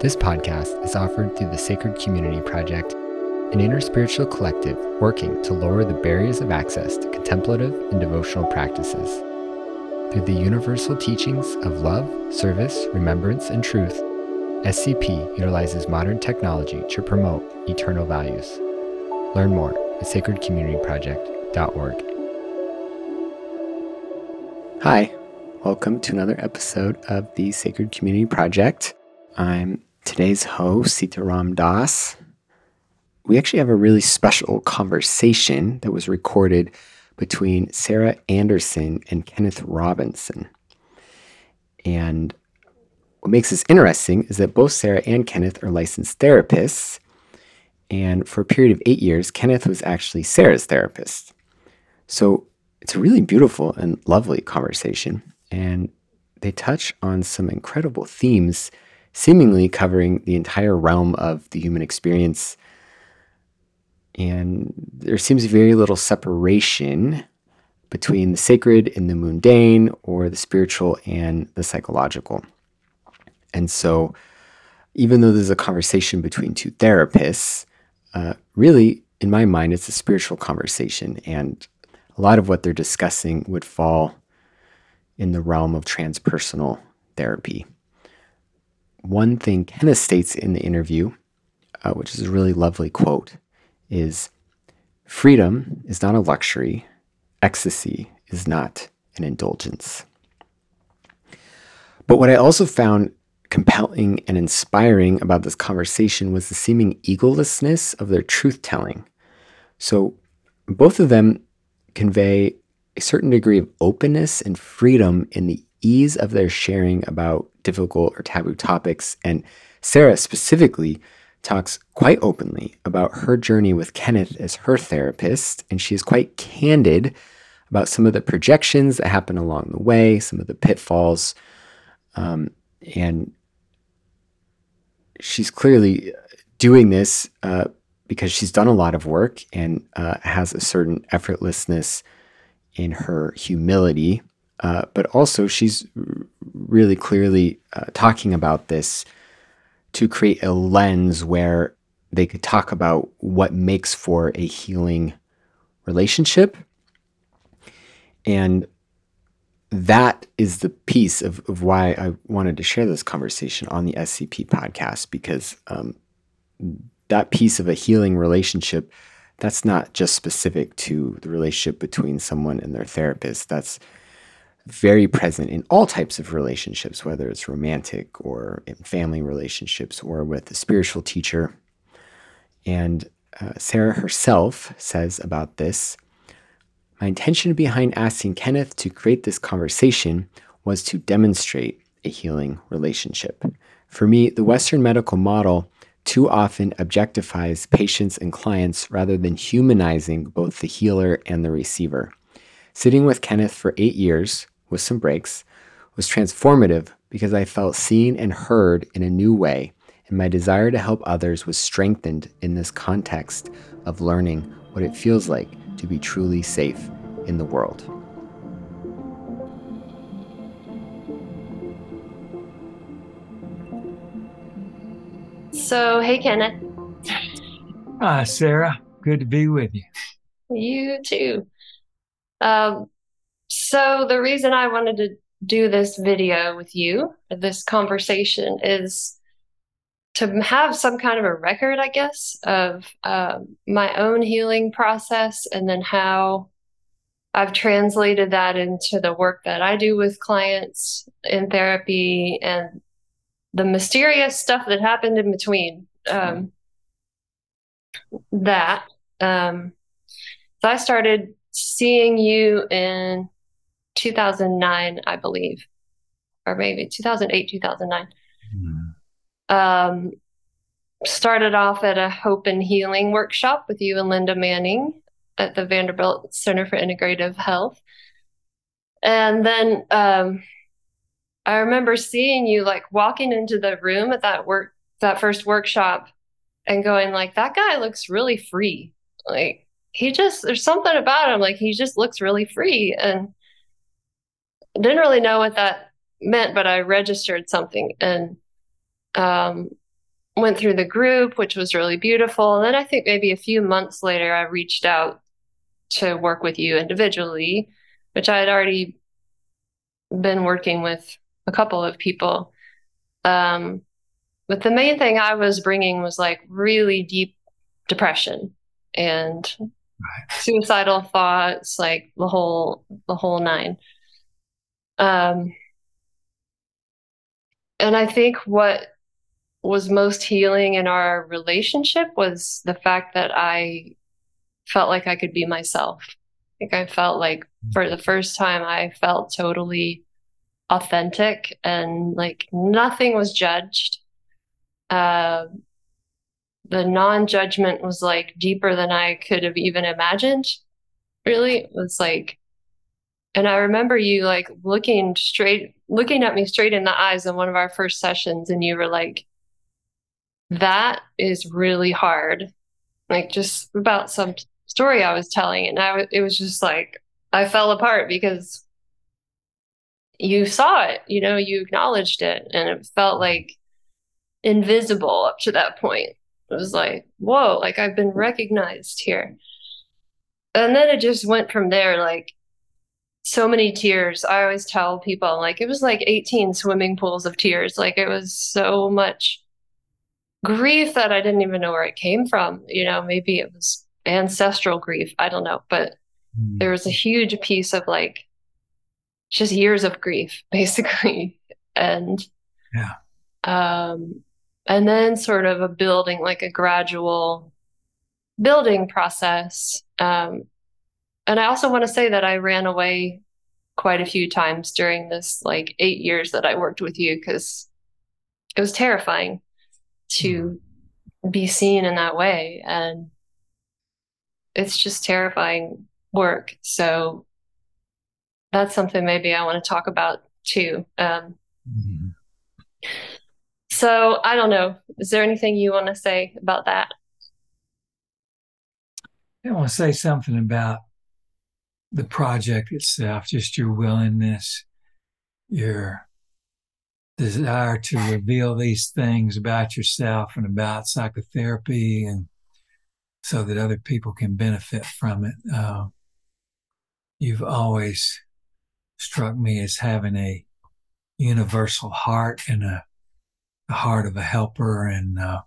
This podcast is offered through the Sacred Community Project, an interspiritual collective working to lower the barriers of access to contemplative and devotional practices. Through the universal teachings of love, service, remembrance, and truth, SCP utilizes modern technology to promote eternal values. Learn more at sacredcommunityproject.org. Hi, welcome to another episode of the Sacred Community Project. I'm today's host, Sitaram Das. We actually have a really special conversation that was recorded between Sarah Anderson and Kenneth Robinson. And what makes this interesting is that both Sarah and Kenneth are licensed therapists. And for a period of eight years, Kenneth was actually Sarah's therapist. So it's a really beautiful and lovely conversation. And they touch on some incredible themes seemingly covering the entire realm of the human experience. And there seems very little separation between the sacred and the mundane, or the spiritual and the psychological. And so, even though there's a conversation between two therapists, uh, really, in my mind, it's a spiritual conversation. And a lot of what they're discussing would fall in the realm of transpersonal therapy one thing Kenneth states in the interview, uh, which is a really lovely quote, is freedom is not a luxury, ecstasy is not an indulgence. But what I also found compelling and inspiring about this conversation was the seeming egolessness of their truth telling. So both of them convey a certain degree of openness and freedom in the ease of their sharing about difficult or taboo topics. And Sarah specifically talks quite openly about her journey with Kenneth as her therapist. And she is quite candid about some of the projections that happen along the way, some of the pitfalls. Um, and she's clearly doing this uh, because she's done a lot of work and uh, has a certain effortlessness in her humility uh, but also, she's really clearly uh, talking about this to create a lens where they could talk about what makes for a healing relationship. And that is the piece of, of why I wanted to share this conversation on the SCP podcast, because um, that piece of a healing relationship, that's not just specific to the relationship between someone and their therapist. That's very present in all types of relationships, whether it's romantic or in family relationships or with a spiritual teacher. And uh, Sarah herself says about this My intention behind asking Kenneth to create this conversation was to demonstrate a healing relationship. For me, the Western medical model too often objectifies patients and clients rather than humanizing both the healer and the receiver. Sitting with Kenneth for eight years, with some breaks, was transformative because I felt seen and heard in a new way, and my desire to help others was strengthened in this context of learning what it feels like to be truly safe in the world. So, hey, Kenneth. Hi, Sarah. Good to be with you. You too. Um, so, the reason I wanted to do this video with you, this conversation, is to have some kind of a record, I guess, of um, my own healing process and then how I've translated that into the work that I do with clients in therapy and the mysterious stuff that happened in between um, that. Um, so I started seeing you in 2009, I believe, or maybe 2008, 2009. Mm-hmm. Um, started off at a hope and healing workshop with you and Linda Manning at the Vanderbilt Center for Integrative Health. And then um, I remember seeing you like walking into the room at that work that first workshop and going like that guy looks really free. Like he just there's something about him like he just looks really free and didn't really know what that meant, but I registered something and um, went through the group, which was really beautiful. And then I think maybe a few months later, I reached out to work with you individually, which I had already been working with a couple of people. Um, but the main thing I was bringing was like really deep depression and right. suicidal thoughts, like the whole the whole nine. Um, and I think what was most healing in our relationship was the fact that I felt like I could be myself. Like I felt like for the first time I felt totally authentic and like nothing was judged. Uh, the non-judgment was like deeper than I could have even imagined. Really, it was like, and I remember you like looking straight, looking at me straight in the eyes in one of our first sessions, and you were like, "That is really hard." Like just about some story I was telling, and I it was just like I fell apart because you saw it, you know, you acknowledged it, and it felt like invisible up to that point. It was like, whoa, like I've been recognized here. And then it just went from there, like so many tears. I always tell people, like, it was like 18 swimming pools of tears. Like, it was so much grief that I didn't even know where it came from. You know, maybe it was ancestral grief. I don't know. But mm. there was a huge piece of like just years of grief, basically. And yeah. Um, and then sort of a building like a gradual building process um, and i also want to say that i ran away quite a few times during this like eight years that i worked with you because it was terrifying to be seen in that way and it's just terrifying work so that's something maybe i want to talk about too um, mm-hmm. So I don't know. Is there anything you want to say about that? I want to say something about the project itself, just your willingness, your desire to reveal these things about yourself and about psychotherapy and so that other people can benefit from it. Uh, you've always struck me as having a universal heart and a the heart of a helper and uh,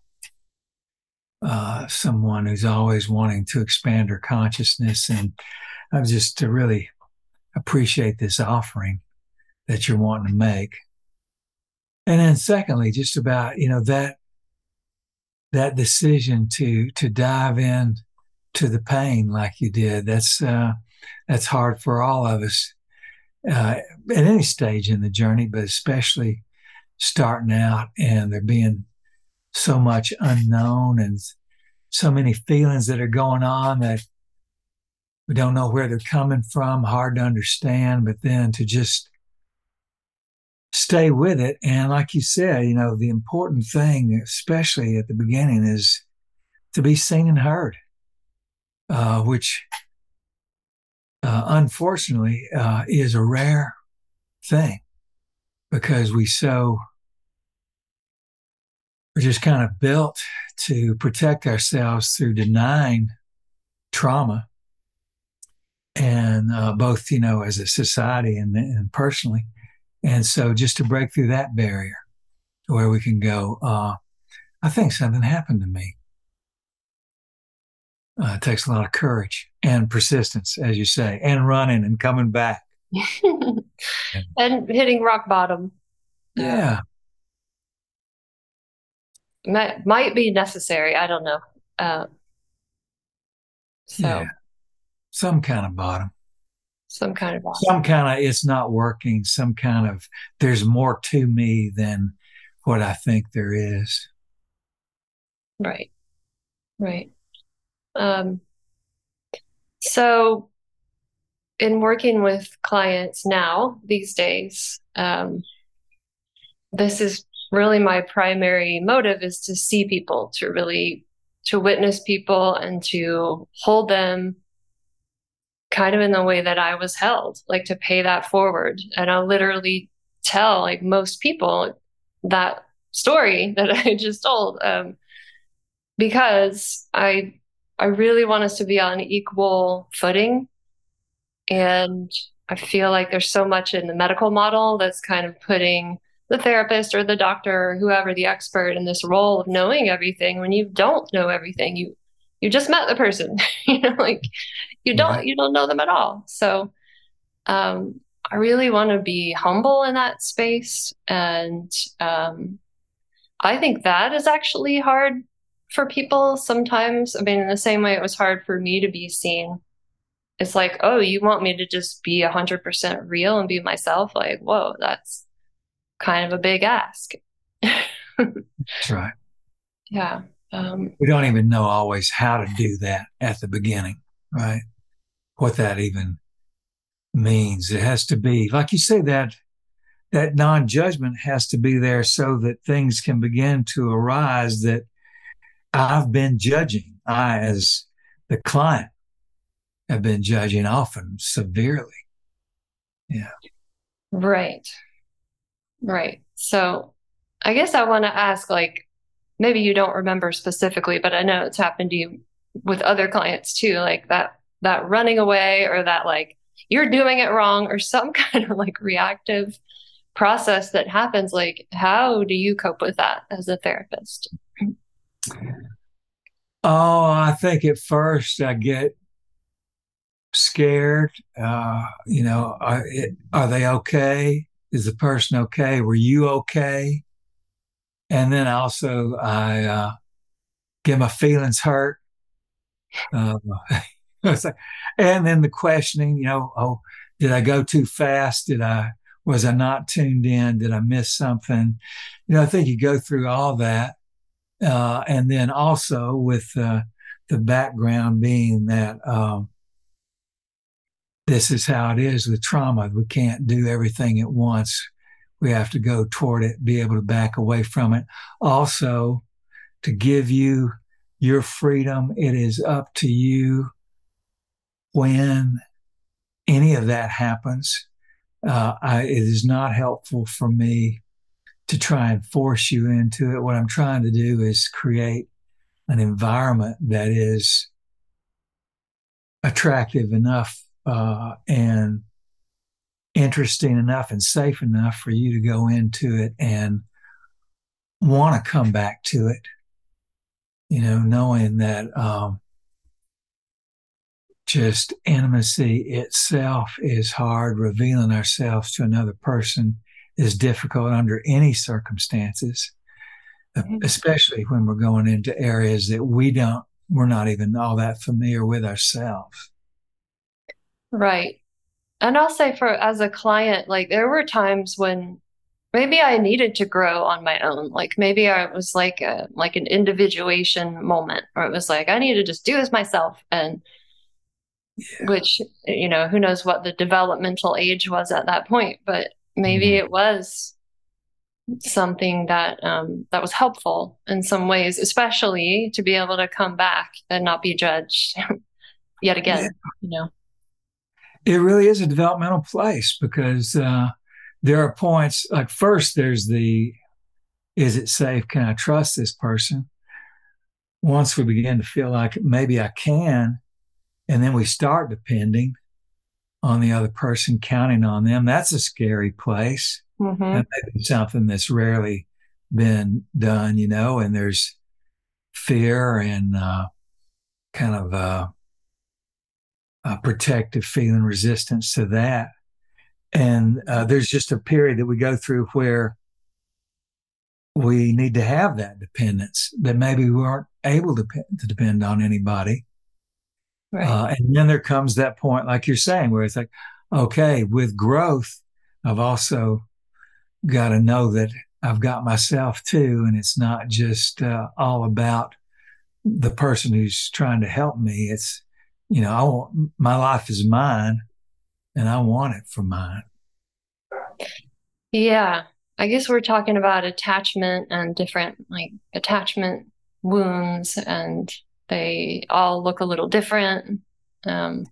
uh, someone who's always wanting to expand her consciousness. And I just to really appreciate this offering that you're wanting to make. And then secondly, just about, you know, that that decision to to dive in to the pain like you did. That's uh, that's hard for all of us uh, at any stage in the journey, but especially starting out and there being so much unknown and so many feelings that are going on that we don't know where they're coming from, hard to understand, but then to just stay with it. And like you said, you know, the important thing, especially at the beginning, is to be seen and heard, uh, which uh, unfortunately uh, is a rare thing because we so we're just kind of built to protect ourselves through denying trauma and uh, both you know as a society and, and, personally. And so just to break through that barrier to where we can go uh, i think something happened to me. Uh, it takes a lot of courage and persistence as you say and running and coming back. And hitting rock bottom. Yeah might, might be necessary. I don't know. Uh, so yeah. some kind of bottom. Some kind of bottom. Some kind of it's not working. Some kind of there's more to me than what I think there is. Right. Right. Um, so in working with clients now these days, um, this is really my primary motive is to see people, to really to witness people and to hold them kind of in the way that I was held, like to pay that forward. And I'll literally tell like most people that story that I just told um, because I I really want us to be on equal footing, and I feel like there's so much in the medical model that's kind of putting the therapist or the doctor or whoever the expert in this role of knowing everything when you don't know everything. You you just met the person you know like you don't right. you don't know them at all. So um i really want to be humble in that space and um i think that is actually hard for people sometimes. I mean in the same way it was hard for me to be seen. It's like oh you want me to just be 100% real and be myself? Like whoa that's kind of a big ask that's right yeah um, we don't even know always how to do that at the beginning, right? What that even means. It has to be, like you say, that that non-judgment has to be there so that things can begin to arise that I've been judging. I, as the client, have been judging often severely. Yeah. Right. Right. So I guess I want to ask like maybe you don't remember specifically, but I know it's happened to you with other clients too, like that that running away or that like you're doing it wrong or some kind of like reactive process that happens like how do you cope with that as a therapist? Oh i think at first i get scared. Uh you know are, are they okay is the person okay were you okay and then also I uh, get my feelings hurt. Uh, and then the questioning, you know, oh, did I go too fast? Did I was I not tuned in? Did I miss something? You know, I think you go through all that, uh, and then also with uh, the background being that um, this is how it is with trauma. We can't do everything at once we have to go toward it, be able to back away from it. Also, to give you your freedom, it is up to you when any of that happens. Uh, I, it is not helpful for me to try and force you into it. What I'm trying to do is create an environment that is attractive enough uh, and interesting enough and safe enough for you to go into it and want to come back to it. You know, knowing that um, just intimacy itself is hard, revealing ourselves to another person is difficult under any circumstances, mm-hmm. especially when we're going into areas that we don't, we're not even all that familiar with ourselves. Right and I'll say for as a client, like there were times when maybe I needed to grow on my own. Like maybe I was like a like an individuation moment, or it was like I need to just do this myself, and yeah. which you know who knows what the developmental age was at that point, but maybe mm-hmm. it was something that um, that was helpful in some ways, especially to be able to come back and not be judged yet again. Yeah. You know it really is a developmental place because uh, there are points like first there's the is it safe? Can i trust this person? Once we begin to feel like maybe i can and then we start depending on the other person counting on them that's a scary place. Mm-hmm. that may be something that's rarely been done you know and there's fear and uh, kind of uh, uh, protective feeling, resistance to that. And uh, there's just a period that we go through where we need to have that dependence that maybe we aren't able to, to depend on anybody. Right. Uh, and then there comes that point, like you're saying, where it's like, okay, with growth, I've also got to know that I've got myself too. And it's not just uh, all about the person who's trying to help me. It's, you know, I want my life is mine and I want it for mine. Yeah. I guess we're talking about attachment and different like attachment wounds and they all look a little different. Um,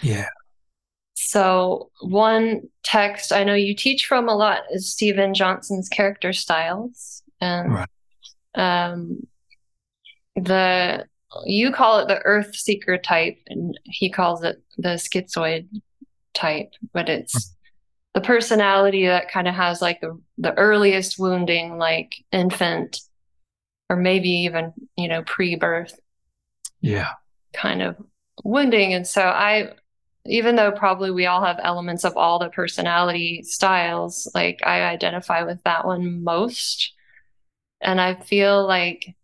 yeah. so one text I know you teach from a lot is Stephen Johnson's character styles, and right. um, the you call it the Earth Seeker type, and he calls it the Schizoid type, but it's hmm. the personality that kind of has like the the earliest wounding, like infant, or maybe even you know pre-birth. Yeah. Kind of wounding, and so I even though probably we all have elements of all the personality styles, like I identify with that one most. And I feel like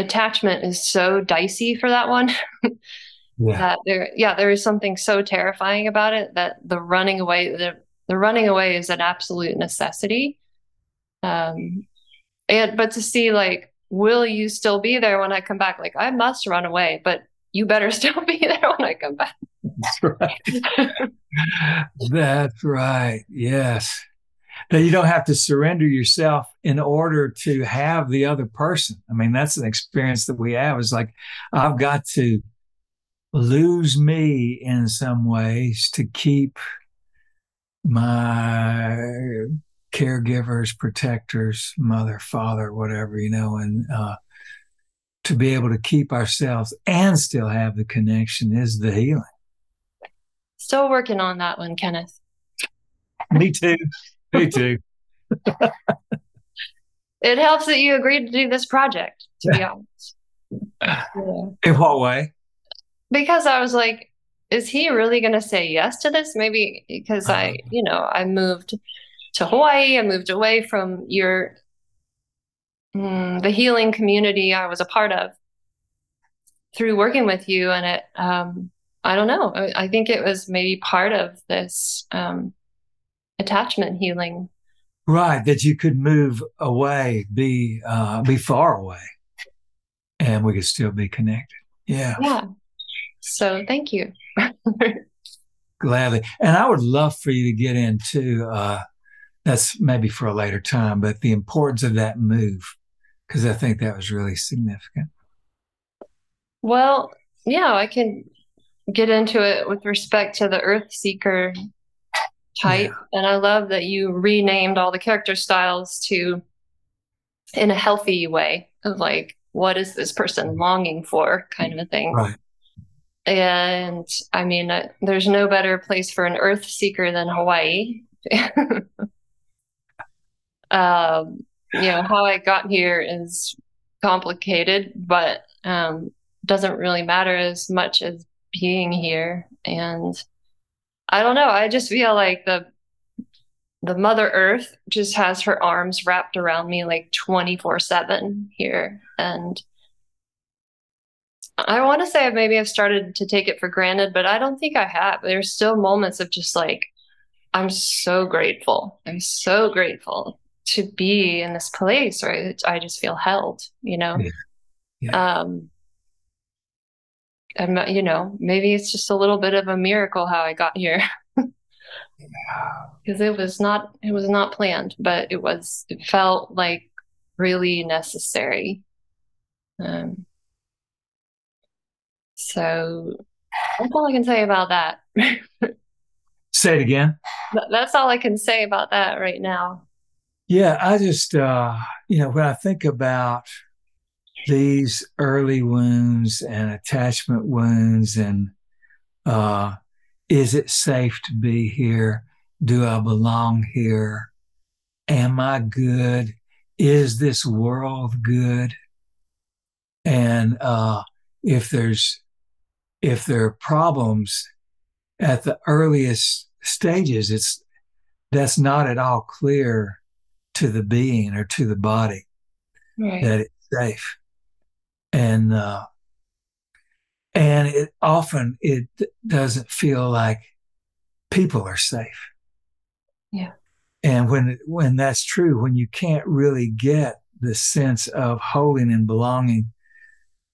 attachment is so dicey for that one. yeah. That there yeah, there is something so terrifying about it that the running away the the running away is an absolute necessity. Um and but to see like will you still be there when I come back? Like I must run away, but you better still be there when I come back. That's right. That's right. Yes. That you don't have to surrender yourself in order to have the other person. I mean, that's an experience that we have. Is like, I've got to lose me in some ways to keep my caregivers, protectors, mother, father, whatever, you know, and uh, to be able to keep ourselves and still have the connection is the healing. Still working on that one, Kenneth. Me too. Me too. it helps that you agreed to do this project, to be honest. Yeah. In what way? Because I was like, is he really going to say yes to this? Maybe because I, uh-huh. you know, I moved to Hawaii, I moved away from your mm, the healing community I was a part of through working with you, and it um, I don't know. I, I think it was maybe part of this um, attachment healing. Right, that you could move away, be uh, be far away, and we could still be connected. Yeah. Yeah. So thank you. Gladly, and I would love for you to get into. Uh, that's maybe for a later time, but the importance of that move, because I think that was really significant. Well, yeah, I can get into it with respect to the Earth Seeker type. Yeah. And I love that you renamed all the character styles to in a healthy way of like, what is this person longing for kind of a thing. Right. And I mean, uh, there's no better place for an Earth Seeker than Hawaii. um, you know, how I got here is complicated, but um, doesn't really matter as much as being here and i don't know. I just feel like the the mother earth just has her arms wrapped around me like 24 7 here. And i want to say maybe i've started to take it for granted but i don't think i have. There's still moments of just like i'm so grateful. I'm so grateful to be in this place where i just feel held you know? Yeah. Yeah. um I'm not, you know, maybe it's just a little bit of a miracle how I got here. Because it was not it was not planned, but it was it felt like really necessary. Um so that's all I can say about that. say it again. That's all I can say about that right now. Yeah, I just uh you know, when I think about these early wounds and attachment wounds and uh, is it safe to be here? Do I belong here? Am I good? Is this world good? And uh, if there's if there are problems at the earliest stages, it's that's not at all clear to the being or to the body right. that it's safe and uh, and it often it doesn't feel like people are safe. Yeah. And when when that's true, when you can't really get the sense of holding and belonging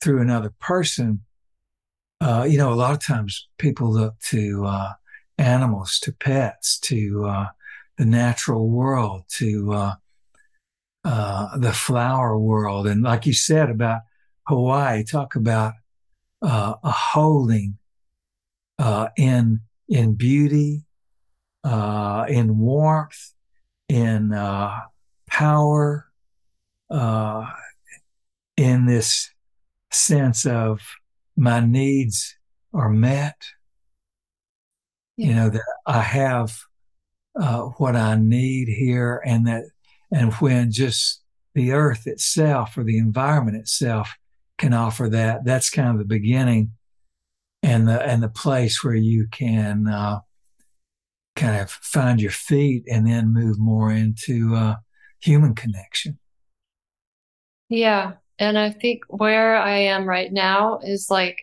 through another person, uh, you know, a lot of times people look to uh, animals, to pets, to uh, the natural world, to uh, uh, the flower world, and like you said about Hawaii, talk about uh, a holding uh, in in beauty, uh, in warmth, in uh, power, uh, in this sense of my needs are met. You know that I have uh, what I need here, and that and when just the earth itself or the environment itself can offer that, that's kind of the beginning and the and the place where you can uh, kind of find your feet and then move more into uh, human connection. Yeah, and I think where I am right now is like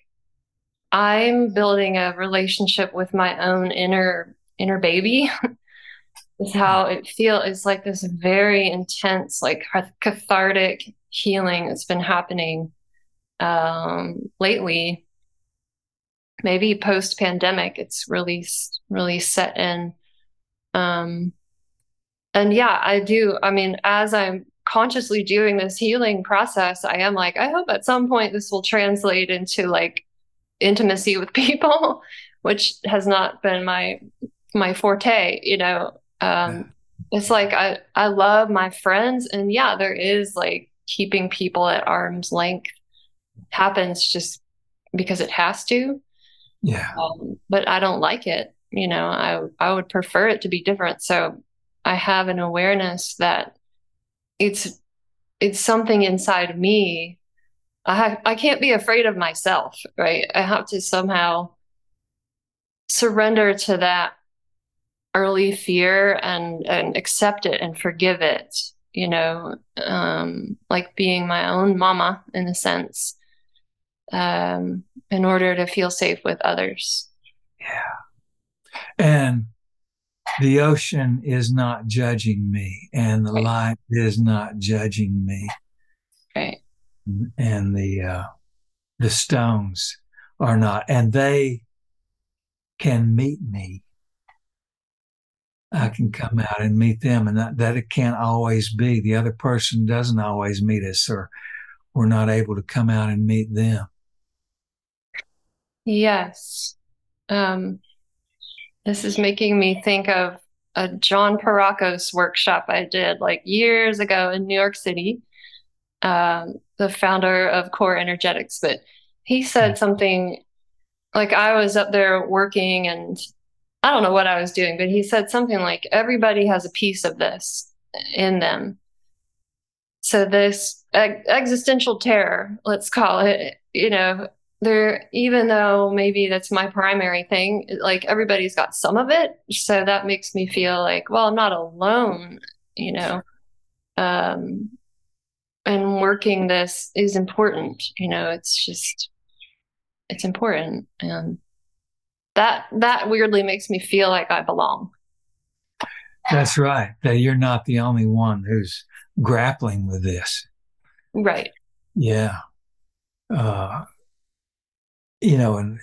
I'm building a relationship with my own inner inner baby. is how it feels. It's like this very intense, like cathartic healing that's been happening um, lately maybe post pandemic it's really really set in. Um and yeah i do i mean as i'm consciously doing this healing process i am like i hope at some point this will translate into like intimacy with people which has not been my my forte you know? Um it's like i i love my friends and yeah there is like keeping people at arm's length happens just because it has to yeah. Um, but I don't like it. You know, I I would prefer it to be different. So I have an awareness that it's it's something inside me. I have, I can't be afraid of myself, right? I have to somehow surrender to that early fear and and accept it and forgive it you know um like being my own mama in a sense um, in order to feel safe with others. Yeah. And the ocean is not judging me, and the right. light is not judging me. Right. And the uh, the stones are not, and they can meet me. I can come out and meet them, and that, that it can't always be. The other person doesn't always meet us, or we're not able to come out and meet them. Yes. Um, this is making me think of a John Pierrakos workshop I did like years ago in New York City, um, the founder of Core Energetics. But he said hmm. something like I was up there working and I don't know what I was doing, but he said something like everybody has a piece of this in them. So this existential terror, let's call it, you know, there even though maybe that's my primary thing like everybody's got some of it so that makes me feel like well i'm not alone you know? Um and working this is important you know? It's just it's important and that that weirdly makes me feel like i belong. That's right that you're not the only one who's grappling with this. Right. Yeah. Uh you know, and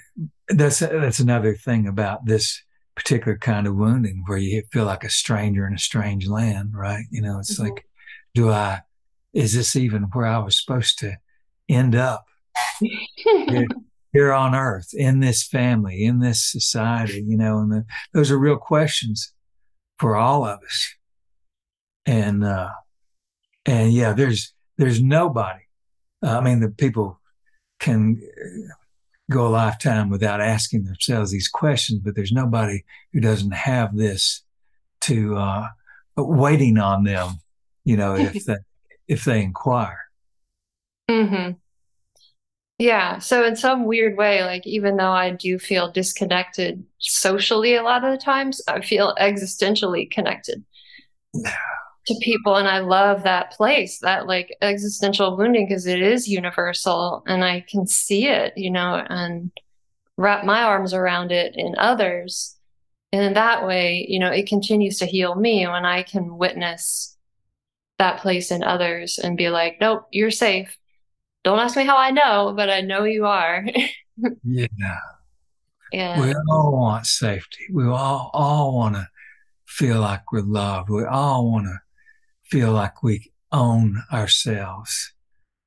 that's that's another thing about this particular kind of wounding where you feel like a stranger in a strange land, right? You know, it's mm-hmm. like, do I, is this even where I was supposed to end up here, here, on earth, in this family, in this society, you know, and the, those are real questions for all of us. And, uh, and yeah, there's, there's nobody. Uh, I mean, the people can go a lifetime without asking themselves these questions, but there's nobody who doesn't have this to uh, waiting on them, you know, if they if they inquire. Mm-hmm. Yeah. So in some weird way, like even though I do feel disconnected socially a lot of the times, I feel existentially connected to people and i love that place that like existential wounding because it is universal and i can see it you know and wrap my arms around it in others. And in that way you know it continues to heal me when i can witness that place in others and be like nope you're safe. Don't ask me how i know but i know you are. Yeah. Yeah. We all want safety. We all all want to feel like we're loved. We all want to feel like we own ourselves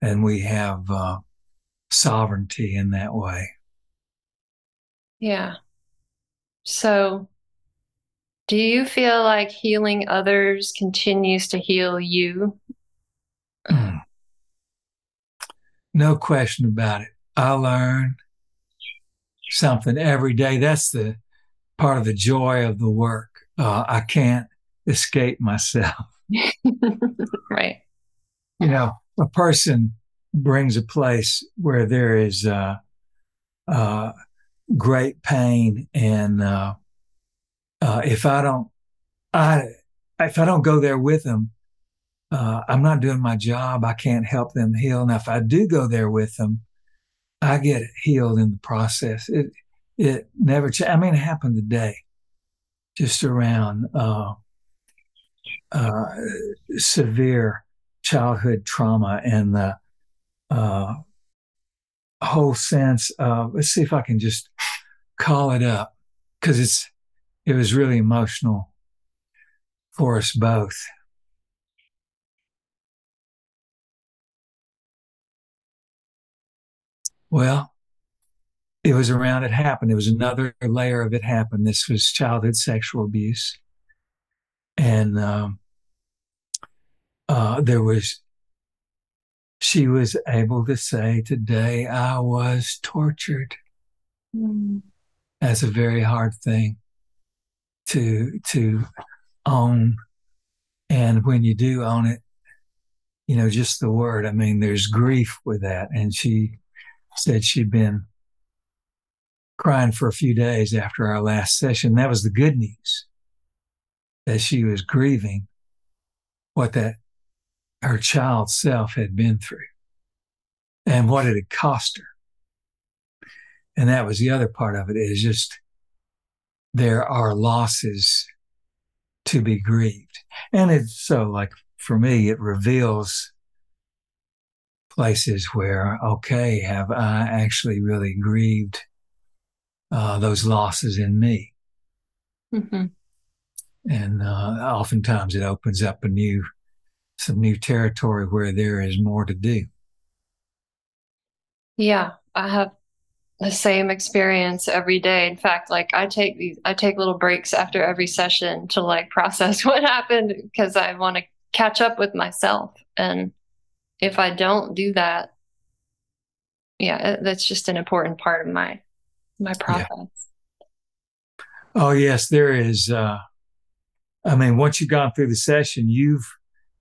and we have uh, sovereignty in that way. Yeah. So, do you feel like healing others continues to heal you? No question about it. I learn something every day. That's the part of the joy of the work. Uh, I can't escape myself. right. You know, a person brings a place where there is uh, uh, great pain, and uh, uh, if I don't, I if I don't go there with them, uh, I'm not doing my job. I can't help them heal. Now, if I do go there with them, I get healed in the process. It it never. I mean, it happened today, just around uh, severe childhood trauma and the uh, whole sense of. Let's see if I can just call it up because it's it was really emotional for us both. Well, it was around it happened. It was another layer of it happened. This was childhood sexual abuse. And um, uh, there was, she was able to say, Today I was tortured. Mm. That's a very hard thing to to own. And when you do own it, you know, just the word, I mean, there's grief with that. And she said she'd been crying for a few days after our last session. That was the good news that she was grieving what that her child self had been through and what it had cost her. And that was the other part of it is just there are losses to be grieved. And it's so like for me, it reveals places where, okay, have I actually really grieved uh, those losses in me? Mm-hmm. And uh, oftentimes it opens up a new, some new territory where there is more to do. Yeah, I have the same experience every day. In fact, like I take these, I take little breaks after every session to like process what happened because I want to catch up with myself. And if I don't do that, yeah, that's just an important part of my my process. Yeah. Oh yes, there is. Uh, I mean, once you've gone through the session, you've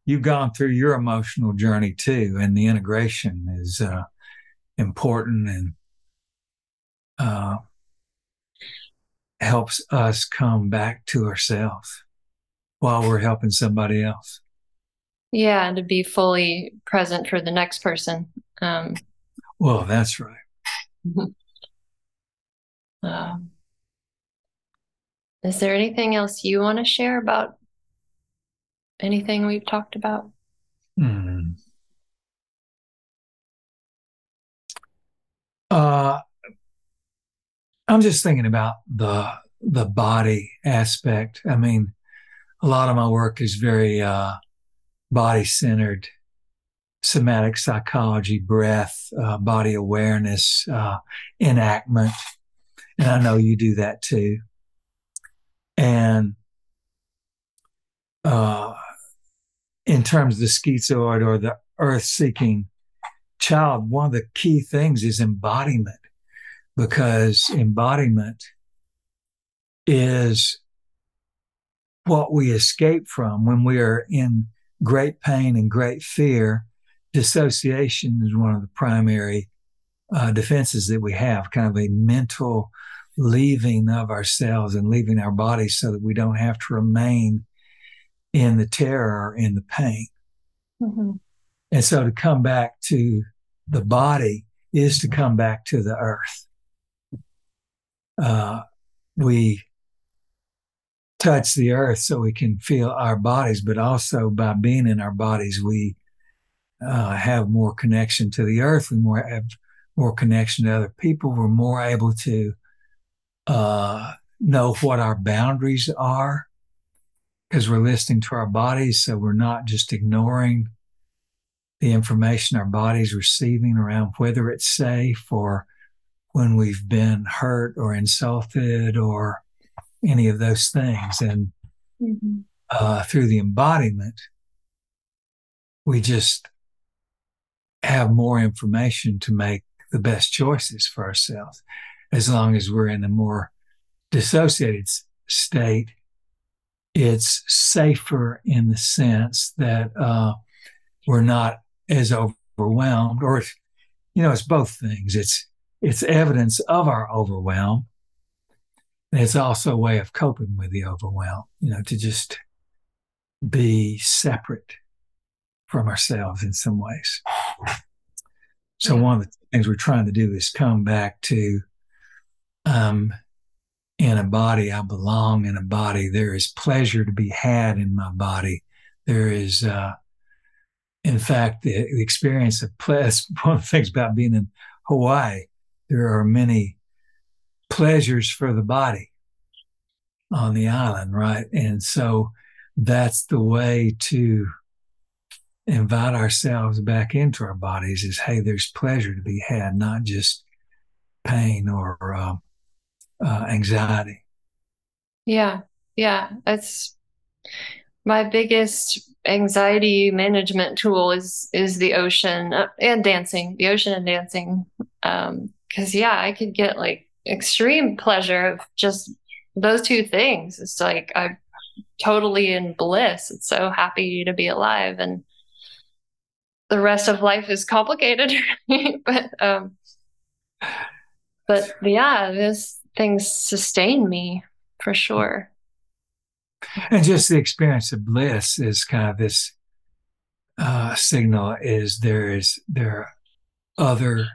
you've gone through your emotional journey too, and the integration is uh, important and uh, helps us come back to ourselves while we're helping somebody else. Yeah, and to be fully present for the next person. Um, well, that's right. um, is there anything else you want to share about anything we've talked about? Hmm. Uh, I'm just thinking about the the body aspect. I mean, a lot of my work is very uh, body centered somatic psychology, breath, uh, body awareness, uh, enactment. And I know you do that too. And uh, in terms of the schizoid or the earth seeking child, one of the key things is embodiment, because embodiment is what we escape from when we are in great pain and great fear, dissociation is one of the primary uh, defenses that we have, kind of a mental leaving of ourselves and leaving our bodies so that we don't have to remain in the terror, in the pain. Mm-hmm. And so to come back to the body is to come back to the earth. Uh, we touch the earth so we can feel our bodies, but also by being in our bodies, we uh, have more connection to the earth. We more have more connection to other people. We're more able to uh, know what our boundaries are because we're listening to our bodies. So we're not just ignoring the information our body's receiving around whether it's safe or when we've been hurt or insulted or any of those things. And Mm-hmm. uh, through the embodiment, we just have more information to make the best choices for ourselves. As long as we're in a more dissociated state, it's safer in the sense that uh, we're not as overwhelmed, or it's, you know, it's both things. It's it's evidence of our overwhelm, and it's also a way of coping with the overwhelm. You know, to just be separate from ourselves in some ways. So one of the things we're trying to do is come back to um in a body I belong in a body. There is pleasure to be had in my body. There is uh in fact the, the experience of pleasure one of the things about being in Hawaii. There are many pleasures for the body on the island right? And so that's the way to invite ourselves back into our bodies is hey there's pleasure to be had not just pain or uh, uh, anxiety Yeah, yeah. That's my biggest anxiety management tool is is the ocean uh, and dancing, the ocean and dancing. Um, because yeah, I could get like extreme pleasure of just those two things. It's like I'm totally in bliss. It's so happy to be alive, and the rest of life is complicated. but um, but yeah, these things sustain me for sure. and just the experience of bliss is kind of this uh, signal is there is there are other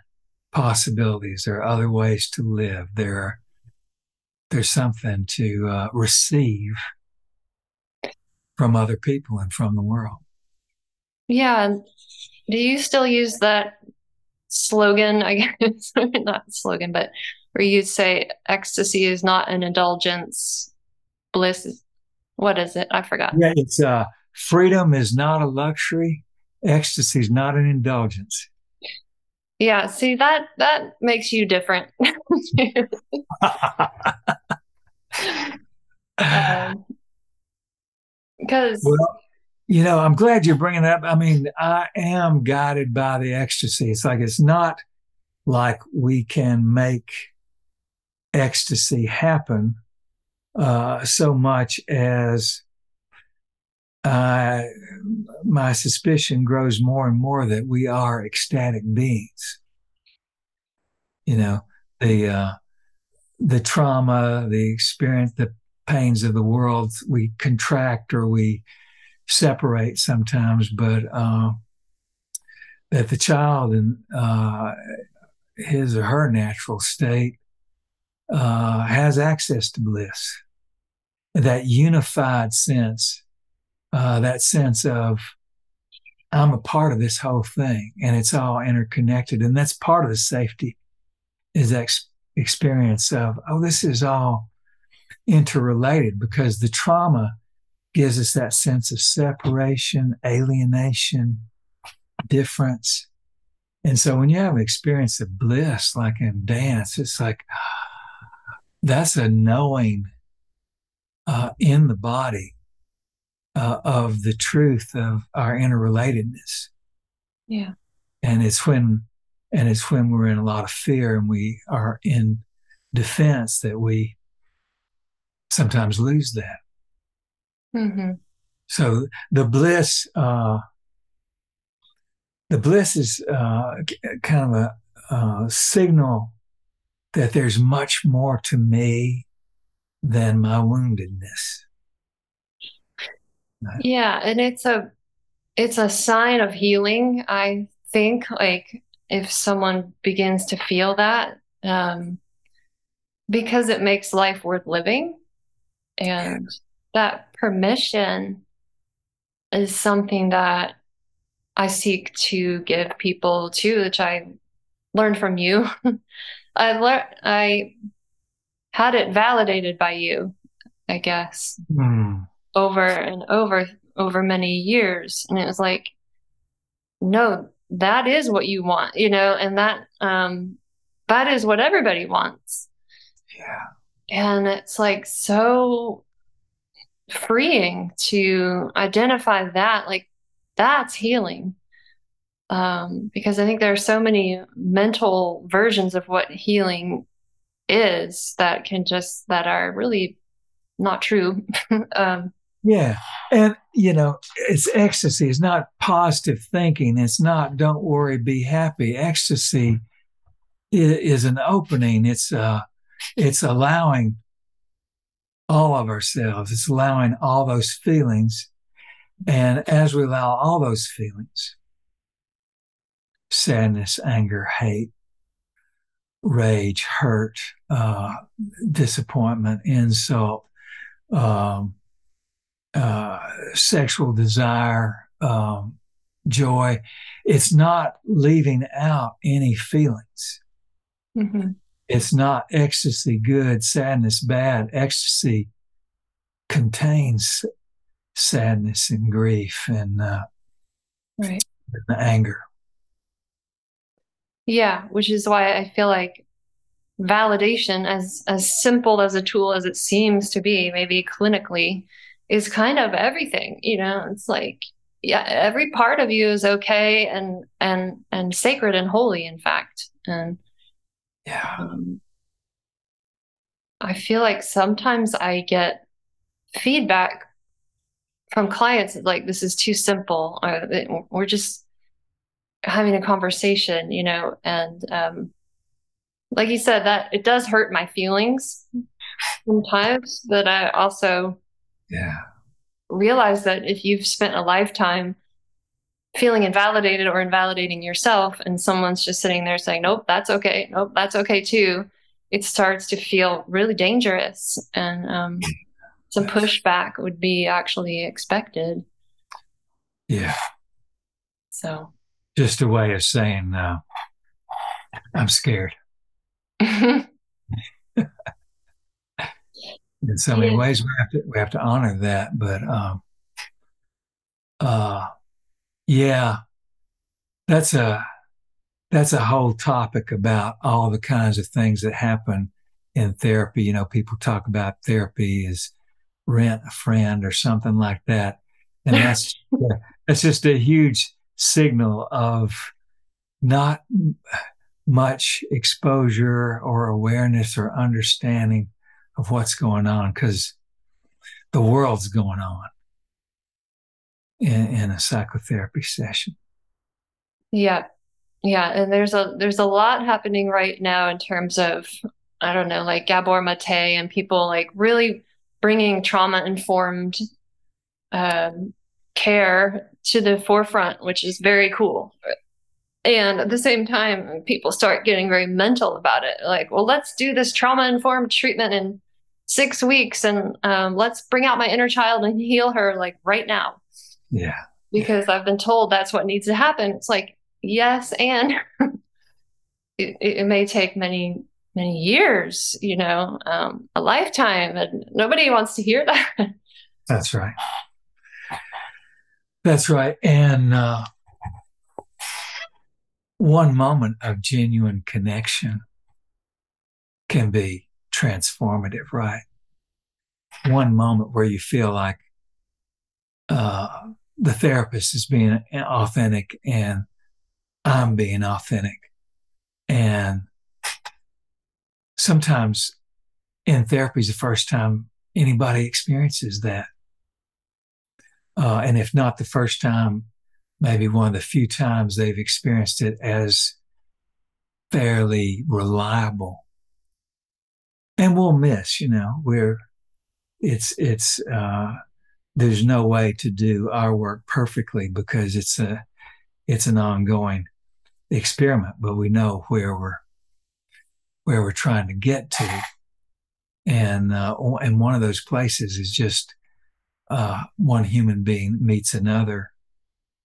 possibilities there are other ways to live there are there's something to uh, receive from other people and from the world Yeah. Do you still use that slogan? I guess not slogan, but where you say ecstasy is not an indulgence, bliss is what is it? I forgot. yeah it's uh freedom is not a luxury ecstasy is not an indulgence Yeah, see that that makes you different. Um, because Well, you know, I'm glad you're bringing it up. I mean, I am guided by the ecstasy. It's like it's not like we can make ecstasy happen uh, so much as uh, my suspicion grows more and more that we are ecstatic beings. You know, the uh, the trauma, the experience, the pains of the world, we contract or we separate sometimes, but uh, that the child in uh, his or her natural state uh, has access to bliss, that unified sense, uh, that sense of I'm a part of this whole thing, and it's all interconnected, and that's part of the safety is that ex- experience of oh, this is all interrelated because the trauma gives us that sense of separation, alienation, difference. And so when you have an experience of bliss, like in dance, it's like that's a knowing uh, in the body uh, of the truth of our interrelatedness. yeah. And it's when and it's when we're in a lot of fear and we are in defense that we sometimes lose that. hmm So the bliss, uh, the bliss is uh, kind of a uh, signal that there's much more to me than my woundedness. Yeah, and it's a it's a sign of healing, I think, like if someone begins to feel that, um, because it makes life worth living. And that permission is something that I seek to give people too, which I learned from you. I learned I had it validated by you, I guess Hmm. over and over over many years and it was like no that is what you want you know and that um that is what everybody wants Yeah. and it's like so freeing to identify that like that's healing um, because i think there are so many mental versions of what healing is that can just that are really not true. Um, yeah. And you know it's ecstasy. It's not positive thinking. It's not don't worry be happy. Ecstasy is, is an opening. It's uh it's allowing all of ourselves. It's allowing all those feelings. And as we allow all those feelings sadness, anger, hate, rage, hurt, uh, disappointment, insult, um, uh, sexual desire, um, joy, it's not leaving out any feelings. Mm-hmm. It's not ecstasy good, sadness bad. Ecstasy contains sadness and grief and, uh, right. and anger. Yeah, which is why I feel like validation, as as simple as a tool as it seems to be, maybe clinically, is kind of everything. You know, it's like yeah, every part of you is okay and and and sacred and holy, in fact. And yeah. Um, I feel like sometimes I get feedback from clients like this is too simple or we're just having a conversation you know and um, like you said that it does hurt my feelings sometimes but i also yeah. realize that if you've spent a lifetime feeling invalidated or invalidating yourself and someone's just sitting there saying nope that's okay. Nope that's okay too it starts to feel really dangerous. And um, some pushback would be actually expected. Yeah. So just a way of saying uh, i'm scared in so many yeah. ways we have to we have to honor that but um uh yeah, that's a that's a whole topic about all the kinds of things that happen in therapy. You know, people talk about therapy as rent a friend or something like that, and that's that's just a huge signal of not much exposure or awareness or understanding of what's going on because the world's going on in, in a psychotherapy session. Yeah. Yeah. And there's a, there's a lot happening right now in terms of, I don't know, like Gabor Mate and people like really bringing trauma informed um, care to the forefront, which is very cool. And at the same time, people start getting very mental about it. Like, well, let's do this trauma informed treatment in six weeks and um, let's bring out my inner child and heal her like right now. Yeah. Because. I've been told that's what needs to happen. It's like, yes, and it, it may take many, many years, you know, um, a lifetime, and nobody wants to hear that. That's right. That's right. And uh, one moment of genuine connection can be transformative, right? One moment where you feel like uh, the therapist is being authentic and I'm being authentic. And sometimes in therapy is the first time anybody experiences that. Uh, and if not the first time, maybe one of the few times they've experienced it as fairly reliable. And we'll miss, you know, where it's, it's, uh, there's no way to do our work perfectly because it's a it's an ongoing experiment but we know where we're where we're trying to get to and uh, and one of those places is just uh, one human being meets another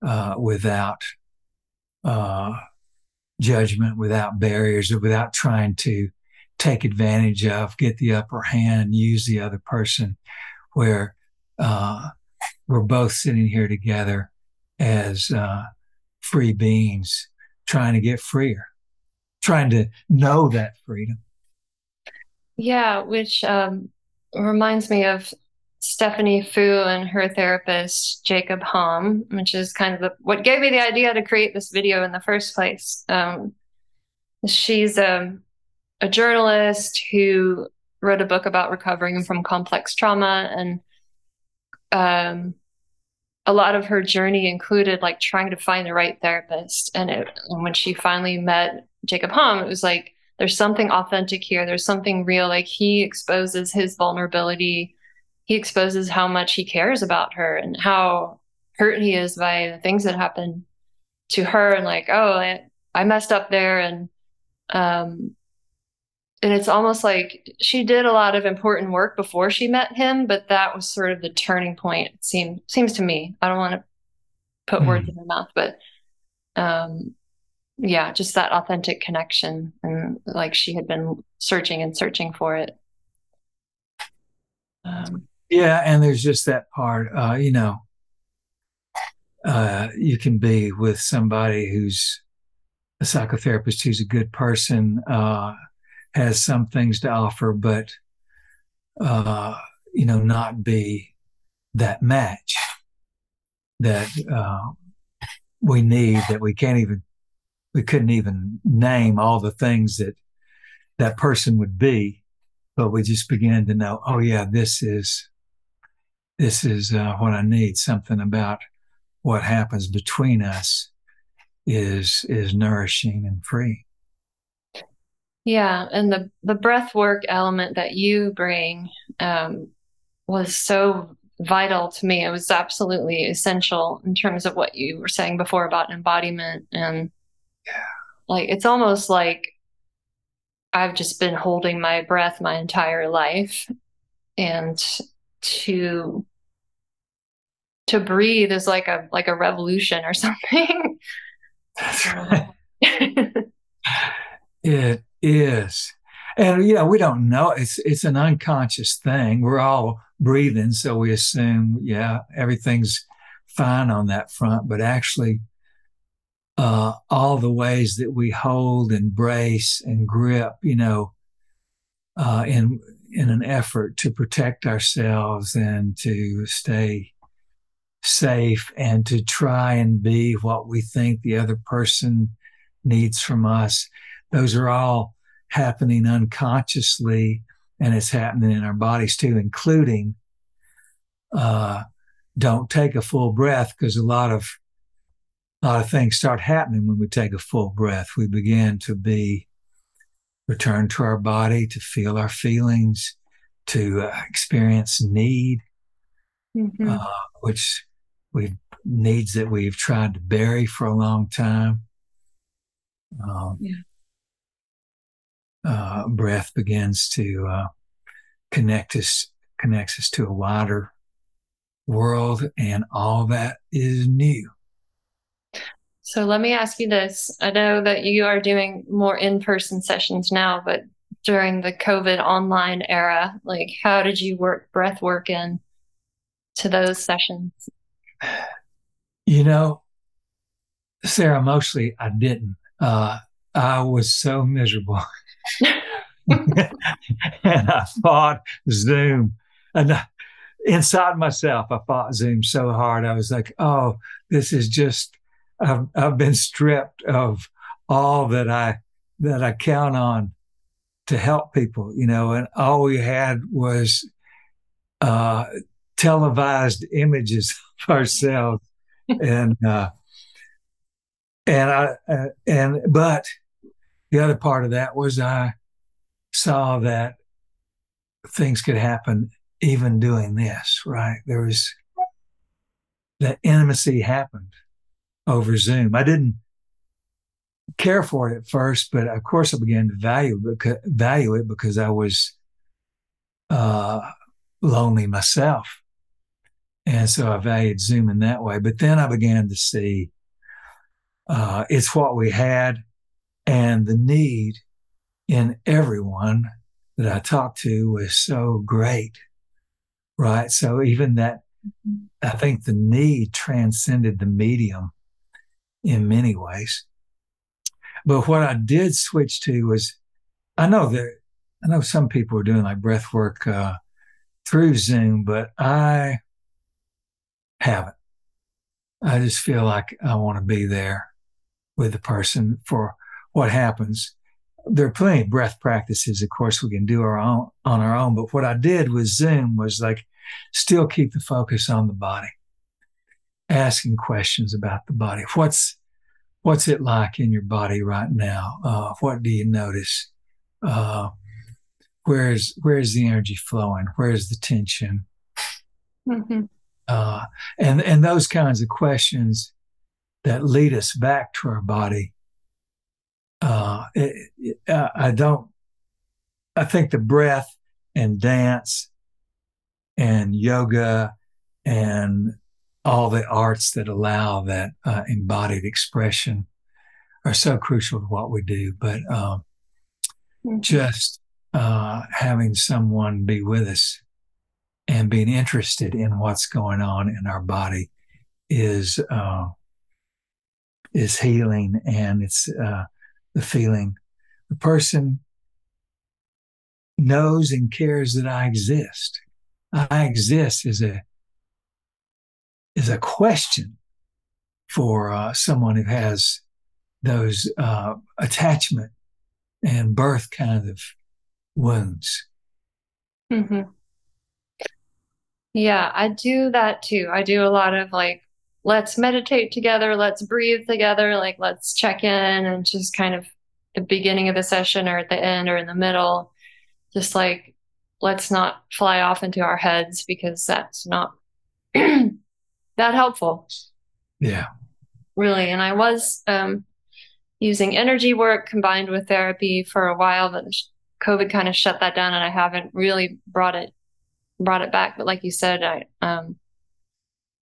uh, without uh, judgment without barriers without trying to take advantage of get the upper hand use the other person where uh, we're both sitting here together as uh, free beings trying to get freer, trying to know that freedom. Yeah, which um, reminds me of Stephanie Foo and her therapist Jacob Ham, which is kind of the, what gave me the idea to create this video in the first place. Um, she's a, um, a journalist who wrote a book about recovering from complex trauma, and um, a lot of her journey included like trying to find the right therapist. And, it, and when she finally met Jacob Ham, it was like there's something authentic here. There's something real. Like he exposes his vulnerability. He exposes how much he cares about her and how hurt he is by the things that happen to her. And like, oh, I, I messed up there. And, um, and it's almost like she did a lot of important work before she met him, but that was sort of the turning point. It seems seems to me. I don't want to put mm. words in her mouth, but um, yeah, just that authentic connection and like she had been searching and searching for it. Um, yeah, and there's just that part, uh, you know, uh, you can be with somebody who's a psychotherapist who's a good person, uh, has some things to offer, but uh, you know, not be that match that uh, we need that we can't even we couldn't even name all the things that that person would be, but we just began to know, oh yeah, this is this is uh, what I need. Something about what happens between us is is nourishing and free. Yeah, and the the breath work element that you bring um, was so vital to me. It was absolutely essential in terms of what you were saying before about embodiment and yeah. Like it's almost like I've just been holding my breath my entire life and to to breathe is like a like a revolution or something. That's right. it is. And you know, we don't know. It's it's an unconscious thing. We're all breathing, so we assume, yeah, everything's fine on that front. But actually, uh, all the ways that we hold, and brace and grip, you know, uh, in in an effort to protect ourselves and to stay safe and to try and be what we think the other person needs from us. Those are all happening unconsciously, and it's happening in our bodies too, including uh, don't take a full breath because a lot of a lot of things start happening when we take a full breath. We begin to be return to our body, to feel our feelings, to uh, experience need, mm-hmm. uh, which we needs that we've tried to bury for a long time. Um, yeah. uh, breath begins to uh, connect us, connects us to a wider world, and all that is new. So let me ask you this. I know that you are doing more in person sessions now, but during the COVID online era, like how did you work breath work in to those sessions? You know, Sarah, mostly I didn't. Uh, I was so miserable. and I fought Zoom. And inside myself, I fought Zoom so hard. I was like, oh, this is just I've, I've been stripped of all that I that I count on to help people, you know, and all we had was uh, televised images of ourselves, and uh, and I uh, and but the other part of that was I saw that things could happen even doing this. Right, there was that intimacy happened over Zoom. I didn't care for it at first, but of course I began to value value it because I was uh, lonely myself. And so I valued Zoom in that way. But then I began to see uh, it's what we had and the need in everyone that I talked to was so great. Right. So even that, mm-hmm. I think the need transcended the medium in many ways. But what I did switch to was I know that I know some people are doing like breath work uh, through Zoom, but I haven't. I just feel like I want to be there with the person for what happens. There are plenty of breath practices, of course, we can do our own on our own. But what I did with Zoom was like still keep the focus on the body, asking questions about the body. What's what's it like in your body right now? Uh, what do you notice? Uh, where's where's the energy flowing? Where's the tension? Mm-hmm. Uh, and and those kinds of questions that lead us back to our body. Uh, it, it, I don't. I think the breath and dance and yoga and all the arts that allow that uh, embodied expression are so crucial to what we do. But um, mm-hmm. just uh, having someone be with us and being interested in what's going on in our body is uh, is healing, and it's uh, the feeling the person knows and cares that I exist. I exist is a is a question for uh, someone who has those uh, attachment and birth kind of wounds. Mm-hmm. Yeah, I do that too. I do a lot of like, let's meditate together, let's breathe together, like let's check in and just kind of the beginning of the session or at the end or in the middle, just like let's not fly off into our heads because that's not that helpful. Yeah. Really. And I was um, using energy work combined with therapy for a while, but COVID kind of shut that down and I haven't really brought it brought it back. But like you said, I um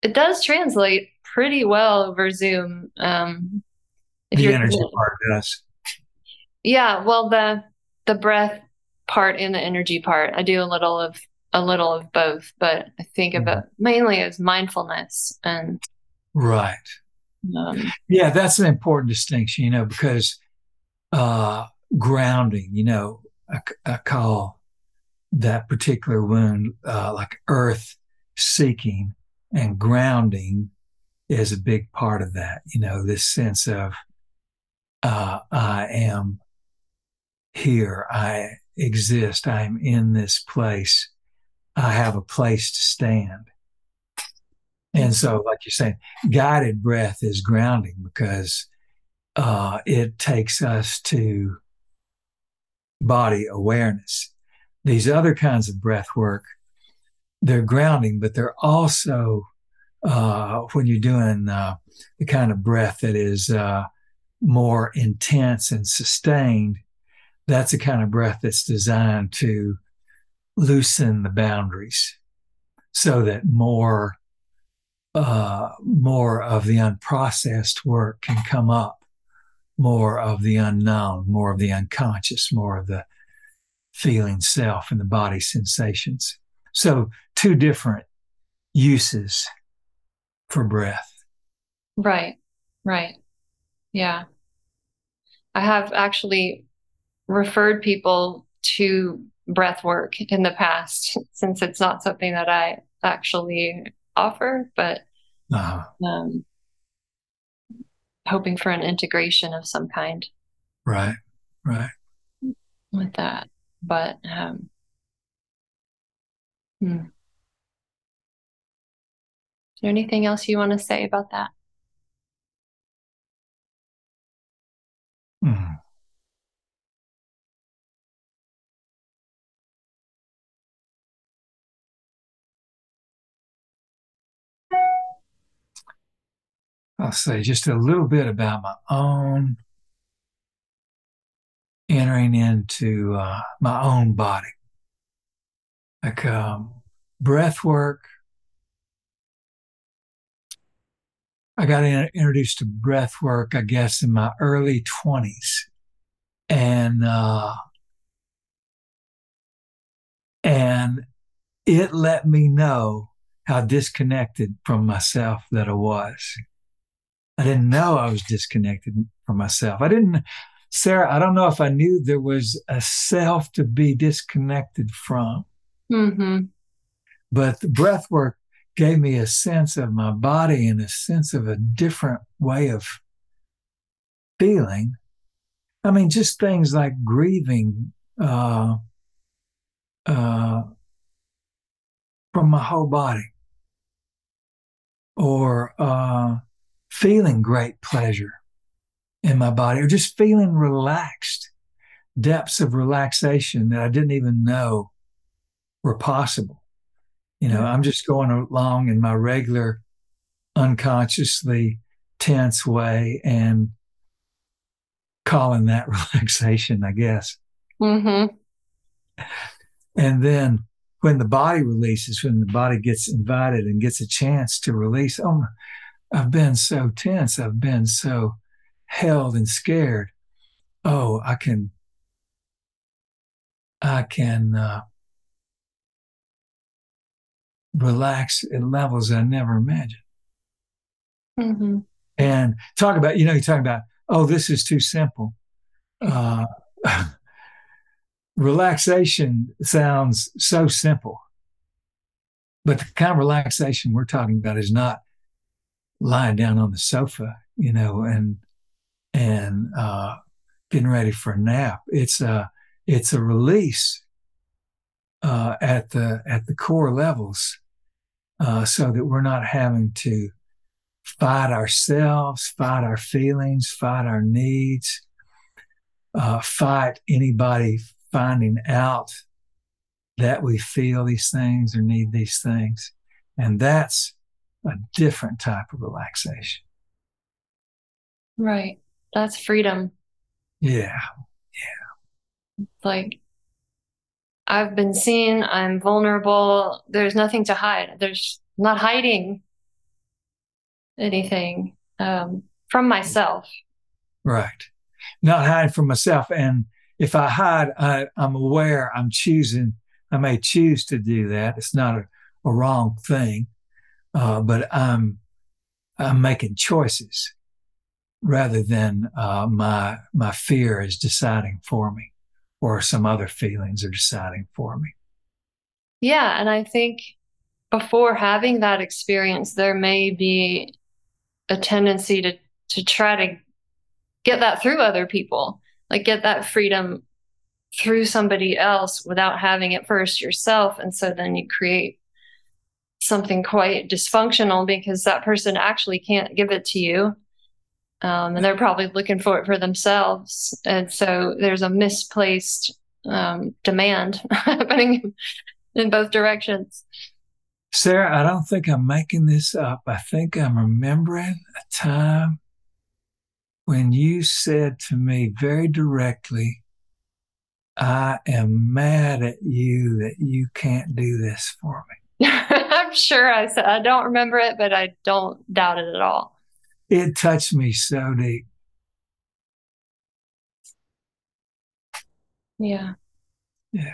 it does translate pretty well over Zoom. Um if the energy part does. Yeah, well the the breath part and the energy part. I do a little of a little of both, but I think mm-hmm. of it mainly as mindfulness and right. Um, yeah, that's an important distinction, you know, because uh, grounding, you know, I, I call that particular wound uh, like earth seeking and grounding is a big part of that. You know, this sense of uh, I am here, I exist, I am in this place, I have a place to stand. And so, like you're saying, guided breath is grounding because uh, it takes us to body awareness. These other kinds of breath work, they're grounding, but they're also uh, when you're doing uh, the kind of breath that is uh, more intense and sustained, that's the kind of breath that's designed to loosen the boundaries so that more uh, more of the unprocessed work can come up more of the unknown, more of the unconscious, more of the feeling self and the body sensations. So, two different uses for breath. Right, right. Yeah. I have actually referred people to breath work in the past since it's not something that I actually offer, but uh-huh. um, hoping for an integration of some kind. Right, right. With that. But um hmm. Is there anything else you want to say about that? Hmm. I'll say just a little bit about my own entering into uh, my own body. Like um, breath work. I got in, introduced to breath work, I guess, in my early 20s. And, uh, and it let me know how disconnected from myself that I was. I didn't know I was disconnected from myself. I didn't Sarah, I don't know if I knew there was a self to be disconnected from, Mm-hmm. but the breath work gave me a sense of my body and a sense of a different way of feeling. I mean, just things like grieving uh, uh, from my whole body or uh, feeling great pleasure in my body or just feeling relaxed, depths of relaxation that I didn't even know were possible. You know, I'm just going along in my regular, unconsciously tense way and calling that relaxation, I guess. Mm-hmm. And then when the body releases, when the body gets invited and gets a chance to release, oh, I've been so tense. I've been so held and scared. Oh, I can, I can uh, relax at levels I never imagined. Mm-hmm. And talk about, you know, you're talking about, oh, this is too simple. Uh, relaxation sounds so simple, but the kind of relaxation we're talking about is not lying down on the sofa, you know, and and uh, getting ready for a nap. It's a it's a release uh, at the at the core levels, uh, so that we're not having to fight ourselves, fight our feelings, fight our needs, uh, fight anybody finding out that we feel these things or need these things, and that's a different type of relaxation. Right. That's freedom. Yeah. Yeah. Like I've been seen, I'm vulnerable. There's nothing to hide. There's not hiding anything um, from myself. Right. Not hiding from myself. And if I hide, I, I'm aware I'm choosing, I may choose to do that. It's not a, a wrong thing, uh, but I'm, I'm making choices rather than uh, my, my fear is deciding for me or some other feelings are deciding for me. Yeah. And I think before having that experience, there may be a tendency to, to try to get that through other people, like get that freedom through somebody else without having it first yourself. And so then you create something quite dysfunctional because that person actually can't give it to you. Um, and they're probably looking for it for themselves. And so there's a misplaced um, demand happening in both directions. Sarah, I don't think I'm making this up. I think I'm remembering a time when you said to me very directly, I am mad at you that you can't do this for me. I'm sure I said, I don't remember it, but I don't doubt it at all. It touched me so deep. Yeah. Yeah.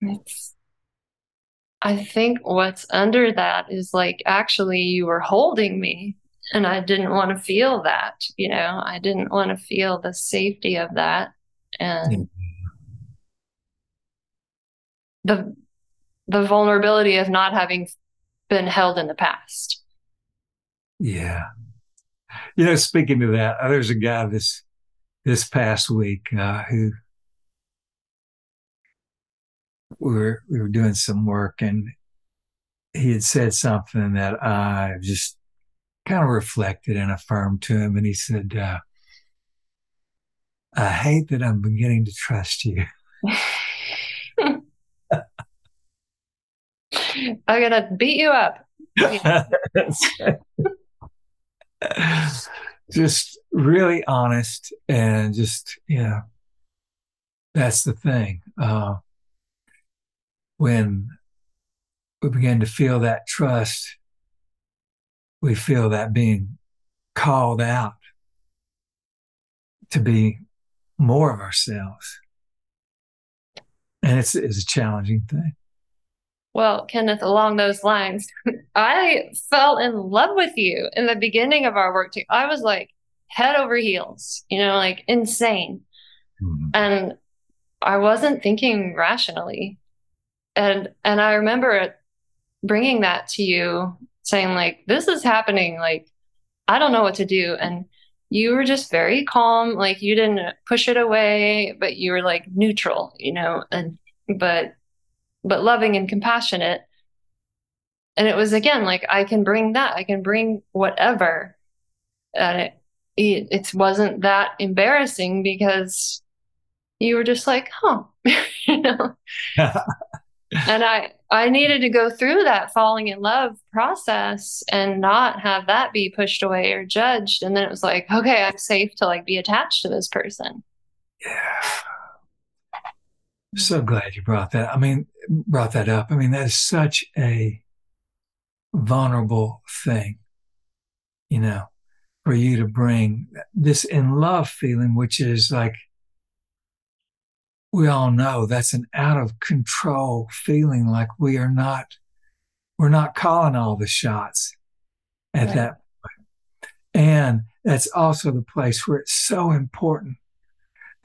It's, I think what's under that is like actually you were holding me and I didn't want to feel that, you know, I didn't want to feel the safety of that. And mm-hmm. the the vulnerability of not having been held in the past. Yeah. You know, speaking of that, uh, there's a guy this this past week uh, who we were we were doing some work and he had said something that I just kind of reflected and affirmed to him, and he said, uh, "I hate that I'm beginning to trust you." I'm gonna beat you up. just really honest and just know that's the thing uh, when we begin to feel that trust we feel that being called out to be more of ourselves. And it's, it's a challenging thing well, Kenneth, along those lines, I fell in love with you in the beginning of our work. Too. I was like, head over heels, you know, like insane. Mhm. And I wasn't thinking rationally. And and I remember bringing that to you saying like this is happening like I don't know what to do and you were just very calm like you didn't push it away but you were like neutral you know and but but loving and compassionate and it was again like I can bring that I can bring whatever and it it, it wasn't that embarrassing because you were just like huh you know and I I needed to go through that falling in love process and not have that be pushed away or judged. And then it was like, okay, I'm safe to like be attached to this person. Yeah. So glad you brought that. I mean, brought that up. I mean, that is such a vulnerable thing, you know, for you to bring this in love feeling, which is like, we all know that's an out of control feeling like we are not, we're not calling all the shots at Right. that point. And that's also the place where it's so important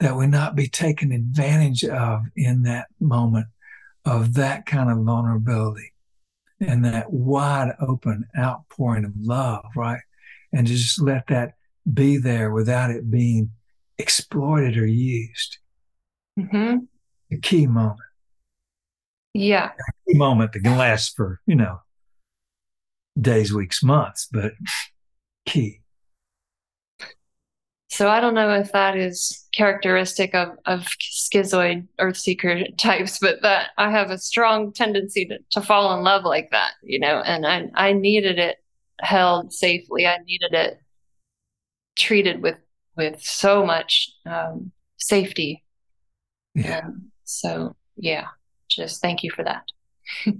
that we not be taken advantage of in that moment of that kind of vulnerability and that wide open outpouring of love, right? And to just let that be there without it being exploited or used. hmm The key moment, Yeah. key moment that can last for, you know, days, weeks, months, but key. So I don't know if that is characteristic of, of schizoid earth seeker types, but that I have a strong tendency to, to fall in love like that, you know, and I, I needed it held safely. I needed it treated with, with so much um, safety. Yeah. And so, yeah, just thank you for that.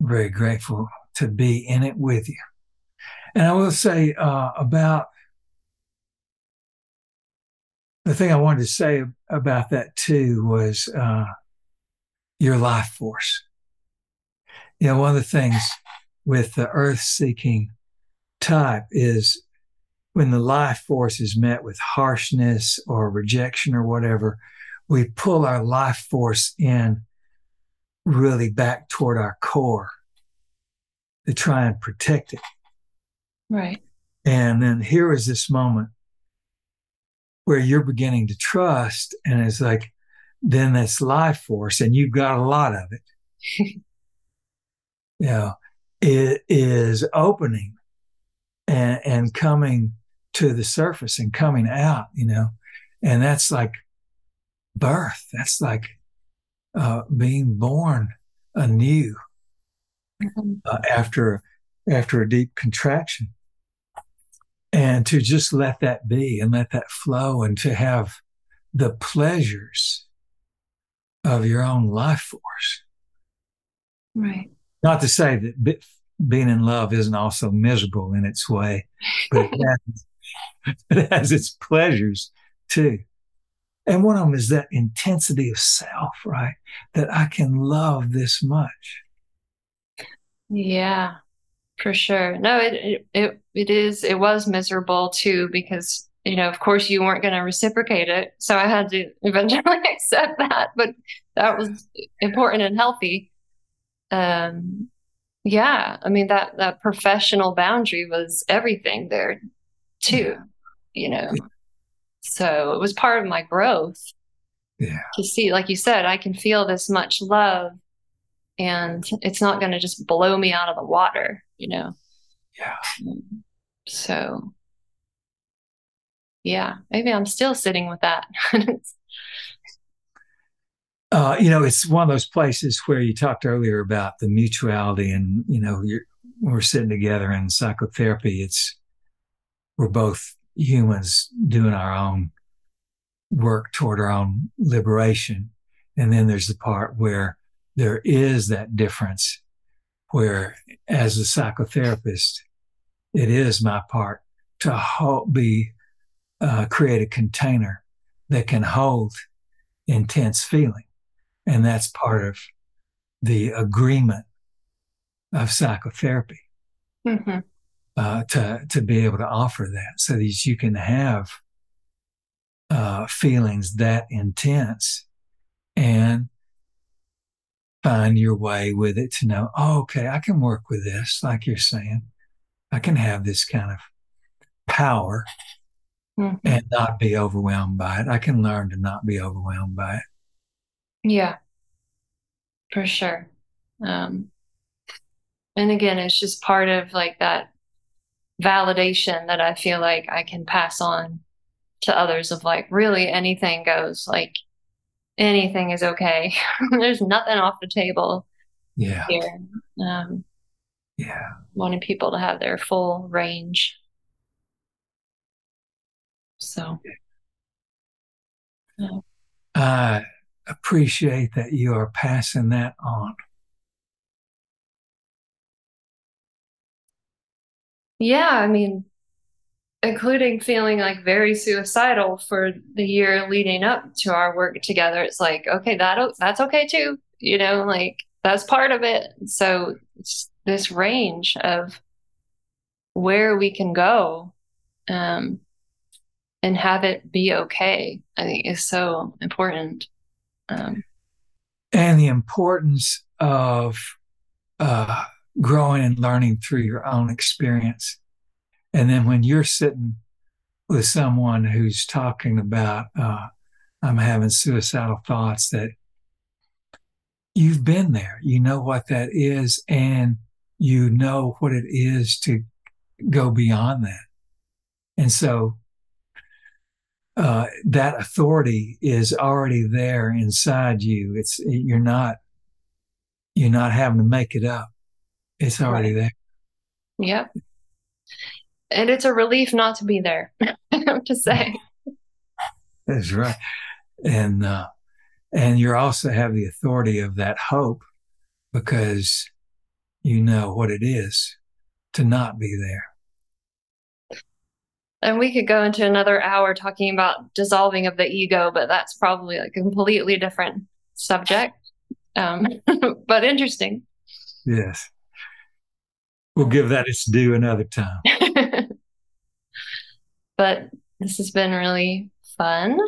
very grateful to be in it with you. And I will say uh, about the thing I wanted to say about that too was uh, your life force. You know, one of the things with the earth seeking type is when the life force is met with harshness or rejection or whatever, we pull our life force in really back toward our core to try and protect it. Right. And then here is this moment where you're beginning to trust, and it's like, then that's life force, and you've got a lot of it. you know, it is opening and, and coming to the surface and coming out, you know, and that's like birth. That's like uh, being born anew Mhm. uh, after after a deep contraction and to just let that be and let that flow and to have the pleasures of your own life force. Right. not to say that be, being in love isn't also miserable in its way but it has, it has its pleasures too. And one of them is that intensity of self right? That i can love this much. Yeah, for sure. No, it, it it is it was miserable too because you know, of course you weren't going to reciprocate it. So I had to eventually accept that, but that was important and healthy. Um yeah, I mean that that professional boundary was everything there too, you know. So it was part of my growth yeah to see, like you said, I can feel this much love and it's not going to just blow me out of the water, you know? yeah So, yeah, maybe I'm still sitting with that. uh, you know, it's one of those places where you talked earlier about the mutuality, and you know, you're, we're sitting together in psychotherapy. It's we're both humans doing our own work toward our own liberation, and then there's the part where there is that difference, where as a psychotherapist, it is my part to hold, be uh, create a container that can hold intense feeling. And that's part of the agreement of psychotherapy. hmm uh, to to be able to offer that, so that you can have uh, feelings that intense and find your way with it to know, oh, okay, I can work with this, like you're saying. I can have this kind of power Mhm. and not be overwhelmed by it. I can learn to not be overwhelmed by it. Yeah, for sure. Um, and again, it's just part of like that validation that I feel like I can pass on to others of like really anything goes, like anything is okay. There's nothing off the table Yeah. here. Um, Yeah. wanting people to have their full range. So, I appreciate that you are passing that on. yeah, I mean, including feeling like very suicidal for the year leading up to our work together. It's like, okay, that that's okay too. You know, like that's part of it. So this range of where we can go um, and have it be okay, I think is so important. Um, And the importance of uh, growing and learning through your own experience. And then when you're sitting with someone who's talking about, uh, I'm having suicidal thoughts, that you've been there, you know what that is, and you know what it is to go beyond that. And so uh, that authority is already there inside you. It's you're not you're not having to make it up. It's already there. Yep. And it's a relief not to be there, I have to say. That's right. And uh, and you also have the authority of that hope because you know what it is to not be there. And we could go into another hour talking about dissolving of the ego, but that's probably a completely different subject. Um, but interesting. Yes. We'll give that its due another time. but this has been really fun.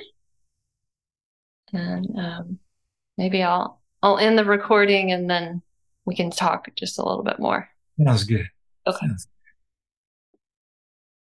And um, maybe I'll I'll end the recording and then we can talk just a little bit more. Sounds good. Okay. Sounds